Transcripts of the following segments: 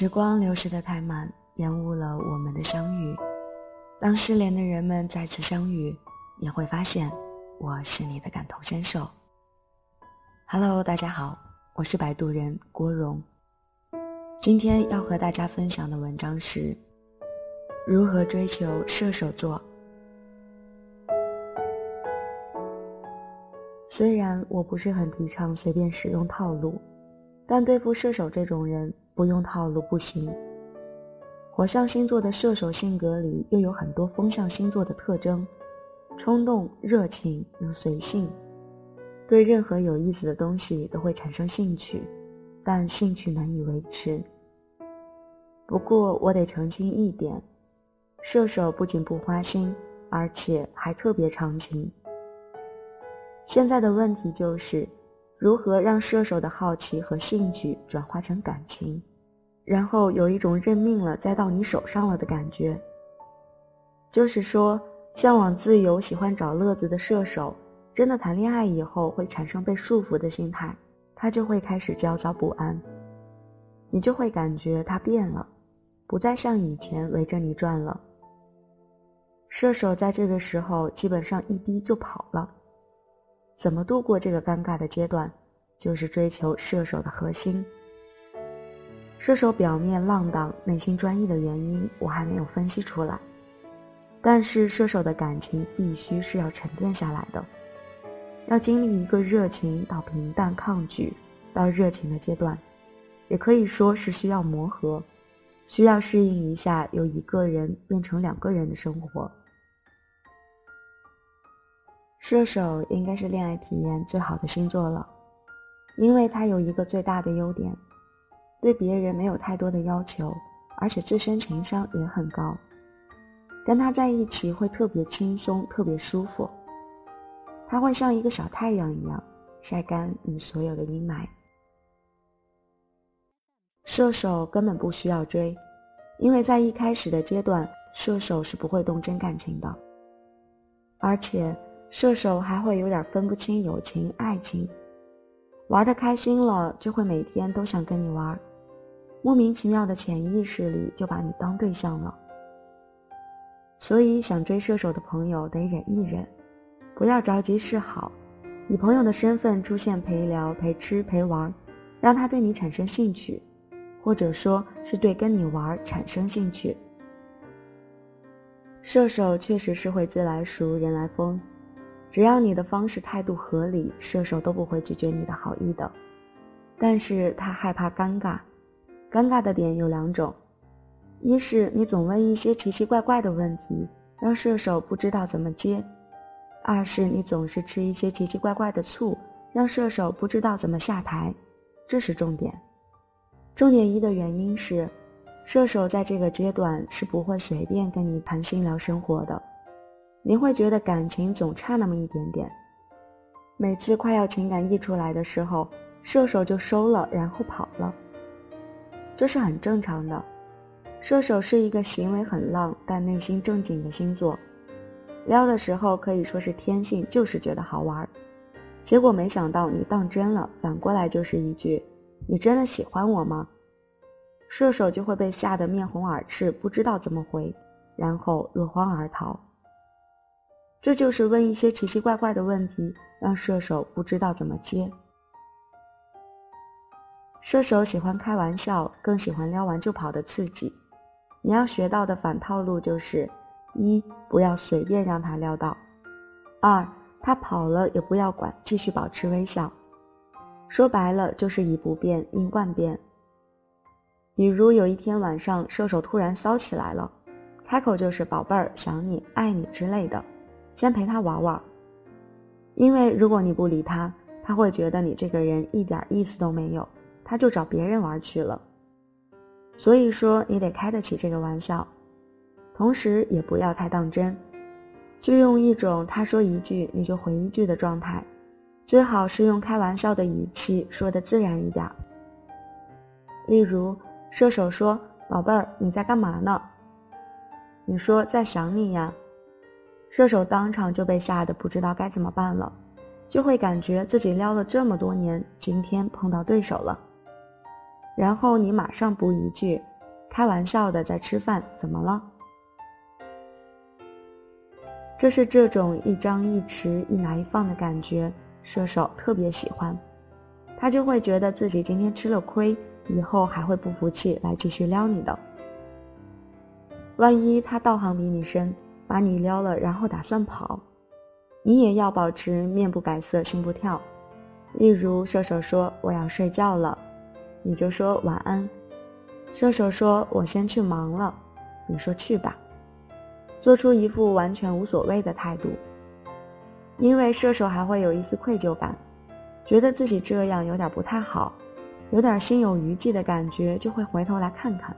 时光流逝的太慢，延误了我们的相遇。当失联的人们再次相遇，你会发现我是你的感同身受。Hello，大家好，我是摆渡人郭荣。今天要和大家分享的文章是如何追求射手座。虽然我不是很提倡随便使用套路，但对付射手这种人。不用套路不行。火象星座的射手性格里又有很多风象星座的特征：冲动、热情又随性，对任何有意思的东西都会产生兴趣，但兴趣难以维持。不过我得澄清一点，射手不仅不花心，而且还特别长情。现在的问题就是，如何让射手的好奇和兴趣转化成感情？然后有一种认命了，栽到你手上了的感觉。就是说，向往自由、喜欢找乐子的射手，真的谈恋爱以后会产生被束缚的心态，他就会开始焦躁不安。你就会感觉他变了，不再像以前围着你转了。射手在这个时候基本上一逼就跑了。怎么度过这个尴尬的阶段，就是追求射手的核心。射手表面浪荡，内心专一的原因我还没有分析出来，但是射手的感情必须是要沉淀下来的，要经历一个热情到平淡、抗拒到热情的阶段，也可以说是需要磨合，需要适应一下由一个人变成两个人的生活。射手应该是恋爱体验最好的星座了，因为它有一个最大的优点。对别人没有太多的要求，而且自身情商也很高，跟他在一起会特别轻松，特别舒服。他会像一个小太阳一样晒干你所有的阴霾。射手根本不需要追，因为在一开始的阶段，射手是不会动真感情的，而且射手还会有点分不清友情、爱情，玩的开心了就会每天都想跟你玩。莫名其妙的潜意识里就把你当对象了，所以想追射手的朋友得忍一忍，不要着急示好，以朋友的身份出现陪聊、陪吃、陪玩，让他对你产生兴趣，或者说是对跟你玩产生兴趣。射手确实是会自来熟、人来疯，只要你的方式态度合理，射手都不会拒绝你的好意的，但是他害怕尴尬。尴尬的点有两种，一是你总问一些奇奇怪怪的问题，让射手不知道怎么接；二是你总是吃一些奇奇怪怪的醋，让射手不知道怎么下台。这是重点。重点一的原因是，射手在这个阶段是不会随便跟你谈心聊生活的，你会觉得感情总差那么一点点。每次快要情感溢出来的时候，射手就收了，然后跑了。这是很正常的，射手是一个行为很浪但内心正经的星座，撩的时候可以说是天性，就是觉得好玩，结果没想到你当真了，反过来就是一句“你真的喜欢我吗？”射手就会被吓得面红耳赤，不知道怎么回，然后落荒而逃。这就是问一些奇奇怪怪的问题，让射手不知道怎么接。射手喜欢开玩笑，更喜欢撩完就跑的刺激。你要学到的反套路就是：一不要随便让他撩到；二他跑了也不要管，继续保持微笑。说白了就是以不变应万变。比如有一天晚上，射手突然骚起来了，开口就是“宝贝儿，想你，爱你”之类的，先陪他玩玩。因为如果你不理他，他会觉得你这个人一点意思都没有。他就找别人玩去了，所以说你得开得起这个玩笑，同时也不要太当真，就用一种他说一句你就回一句的状态，最好是用开玩笑的语气说的自然一点。例如射手说：“宝贝儿，你在干嘛呢？”你说：“在想你呀。”射手当场就被吓得不知道该怎么办了，就会感觉自己撩了这么多年，今天碰到对手了。然后你马上补一句：“开玩笑的在吃饭，怎么了？这是这种一张一弛、一拿一放的感觉，射手特别喜欢。他就会觉得自己今天吃了亏，以后还会不服气来继续撩你的。万一他道行比你深，把你撩了，然后打算跑，你也要保持面不改色心不跳。例如，射手说我要睡觉了，你就说晚安。射手说我先去忙了，你说去吧。做出一副完全无所谓的态度，因为射手还会有一丝愧疚感，觉得自己这样有点不太好，有点心有余悸的感觉，就会回头来看看。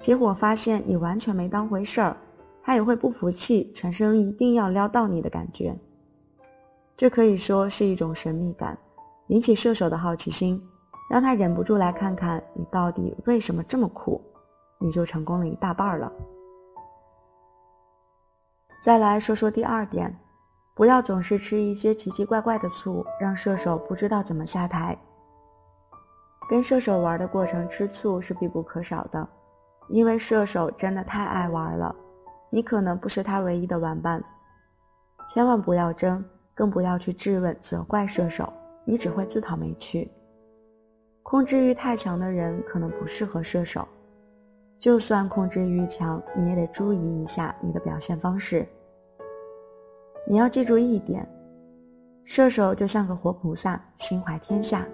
结果发现你完全没当回事儿，他也会不服气，产生一定要撩到你的感觉。这可以说是一种神秘感，引起射手的好奇心，让他忍不住来看看你到底为什么这么酷，你就成功了一大半了。再来说说第二点，不要总是吃一些奇奇怪怪的醋，让射手不知道怎么下台。跟射手玩的过程吃醋是必不可少的，因为射手真的太爱玩了，你可能不是他唯一的玩伴。千万不要争，更不要去质问责怪射手，你只会自讨没趣。控制欲太强的人可能不适合射手。就算控制欲强，你也得注意一下你的表现方式。你要记住一点，射手就像个活菩萨，心怀天下。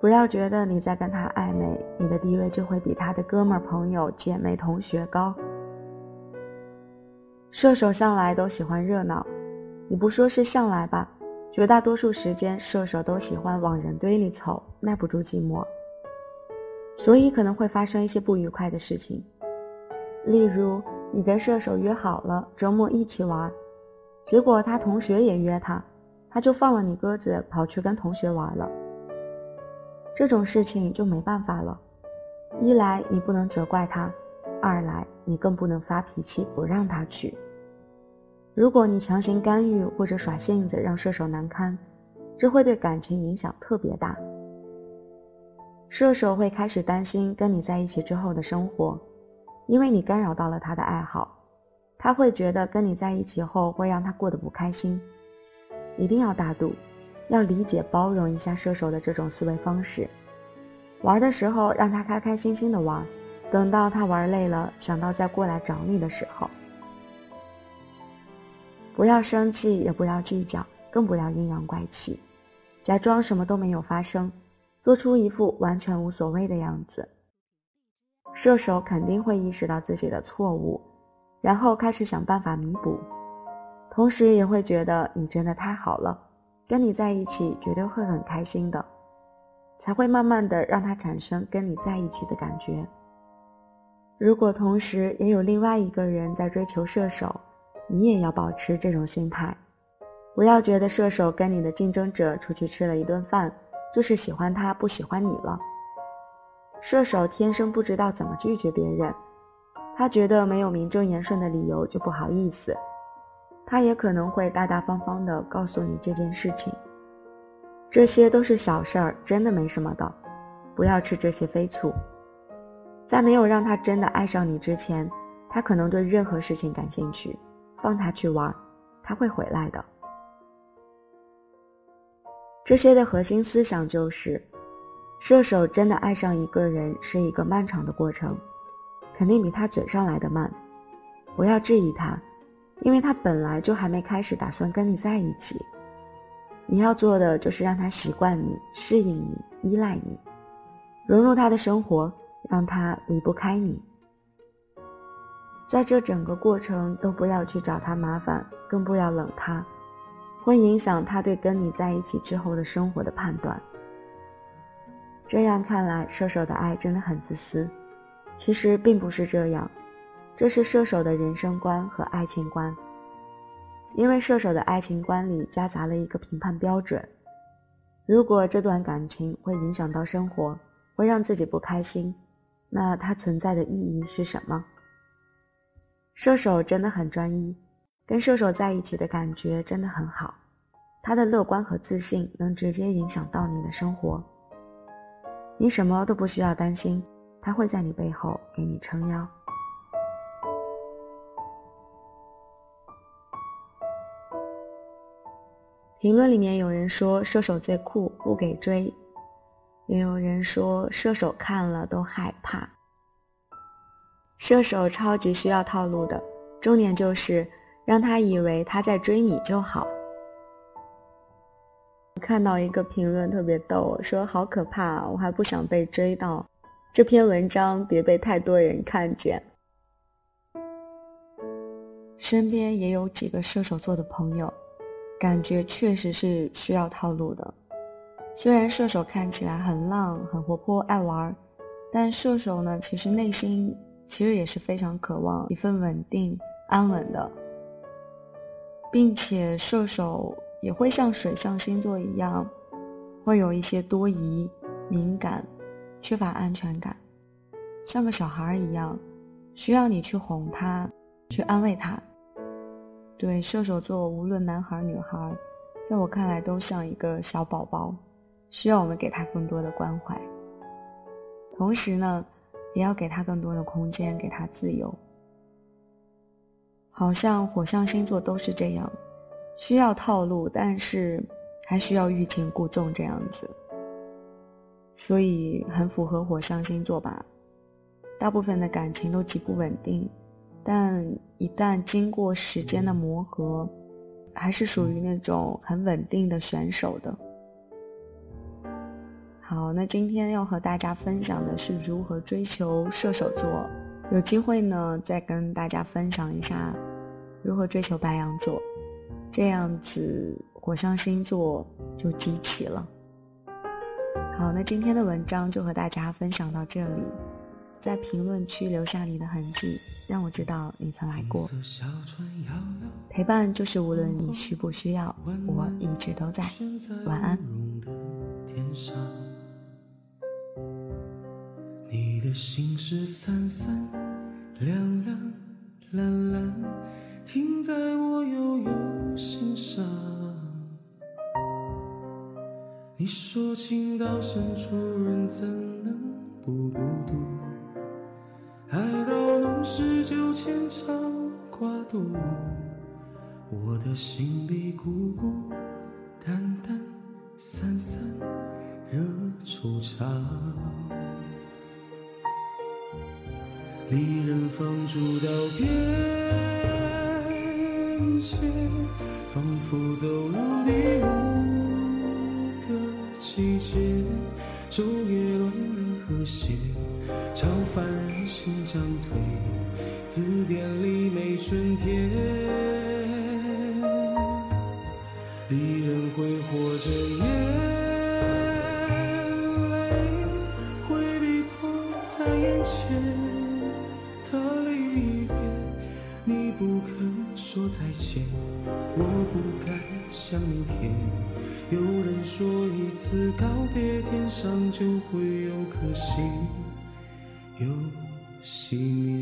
不要觉得你在跟他暧昧，你的地位就会比他的哥们儿、朋友、姐妹、同学高。射手向来都喜欢热闹，你不说是向来吧，绝大多数时间射手都喜欢往人堆里凑，耐不住寂寞。所以可能会发生一些不愉快的事情，例如你跟射手约好了周末一起玩，结果他同学也约他，他就放了你鸽子跑去跟同学玩了。这种事情就没办法了，一来你不能责怪他，二来你更不能发脾气不让他去。如果你强行干预或者耍性子让射手难堪，这会对感情影响特别大。射手会开始担心跟你在一起之后的生活，因为你干扰到了他的爱好，他会觉得跟你在一起后会让他过得不开心。一定要大度，要理解包容一下射手的这种思维方式。玩的时候让他开开心心的玩，等到他玩累了，想到再过来找你的时候，不要生气，也不要计较，更不要阴阳怪气，假装什么都没有发生。做出一副完全无所谓的样子，射手肯定会意识到自己的错误，然后开始想办法弥补，同时也会觉得你真的太好了，跟你在一起绝对会很开心的，才会慢慢的让他产生跟你在一起的感觉。如果同时也有另外一个人在追求射手，你也要保持这种心态，不要觉得射手跟你的竞争者出去吃了一顿饭。就是喜欢他不喜欢你了。射手天生不知道怎么拒绝别人，他觉得没有名正言顺的理由就不好意思，他也可能会大大方方的告诉你这件事情。这些都是小事儿，真的没什么的，不要吃这些飞醋。在没有让他真的爱上你之前，他可能对任何事情感兴趣，放他去玩，他会回来的。这些的核心思想就是，射手真的爱上一个人是一个漫长的过程，肯定比他嘴上来的慢。不要质疑他，因为他本来就还没开始打算跟你在一起。你要做的就是让他习惯你、适应你、依赖你，融入他的生活，让他离不开你。在这整个过程都不要去找他麻烦，更不要冷他。会影响他对跟你在一起之后的生活的判断。这样看来，射手的爱真的很自私。其实并不是这样，这是射手的人生观和爱情观。因为射手的爱情观里夹杂了一个评判标准：如果这段感情会影响到生活，会让自己不开心，那它存在的意义是什么？射手真的很专一。跟射手在一起的感觉真的很好，他的乐观和自信能直接影响到你的生活。你什么都不需要担心，他会在你背后给你撑腰。评论里面有人说射手最酷，不给追；也有人说射手看了都害怕。射手超级需要套路的，重点就是让他以为他在追你就好。看到一个评论特别逗，说好可怕，我还不想被追到。这篇文章别被太多人看见。身边也有几个射手座的朋友。感觉确实是需要套路的。虽然射手看起来很浪、很活泼、爱玩，但射手呢，其实内心其实也是非常渴望一份稳定、安稳的，并且射手也会像水象星座一样，会有一些多疑、敏感、缺乏安全感，像个小孩一样，需要你去哄他，去安慰他。对射手座，无论男孩女孩，在我看来都像一个小宝宝，需要我们给他更多的关怀。同时呢，也要给他更多的空间，给他自由。好像火象星座都是这样，需要套路，但是还需要欲擒故纵这样子。所以很符合火象星座吧？大部分的感情都极不稳定。但一旦经过时间的磨合，还是属于那种很稳定的选手的。好，那今天要和大家分享的是如何追求射手座。有机会呢，再跟大家分享一下如何追求白羊座，这样子火象星座就集齐了。好，那今天的文章就和大家分享到这里。在评论区留下你的痕迹，让我知道你曾来过。陪伴就是无论你需不需要，我一直都在。晚安。的心？事三三两两蓝蓝，停在我悠悠心？上。你说情到深处人怎能不孤独？爱到浓时就牵肠挂肚，我的心？里孤孤单单，散散惹惆怅。离人放逐到边界，仿佛走入第五个季节，昼夜乱了和谐。超凡人心将退，字典里没春天。离人挥霍着眼像明天。有人说一次告别，天上就会有颗星。又熄灭。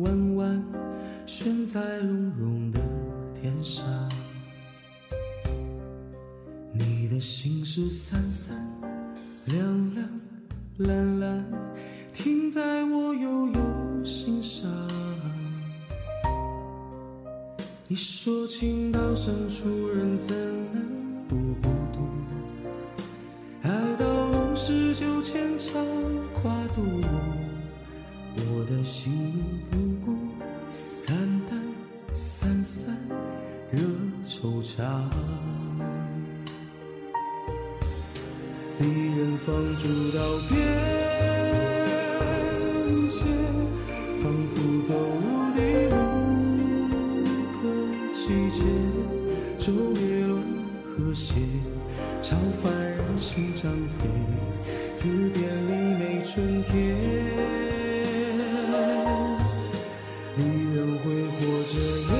弯弯悬在隆隆的天上。你的心事三三两两，两。惆怅。离人放逐到边界，仿佛走入第五个季节，昼夜轮和谐，超凡人心涨退，字典里没春天。离人挥霍着。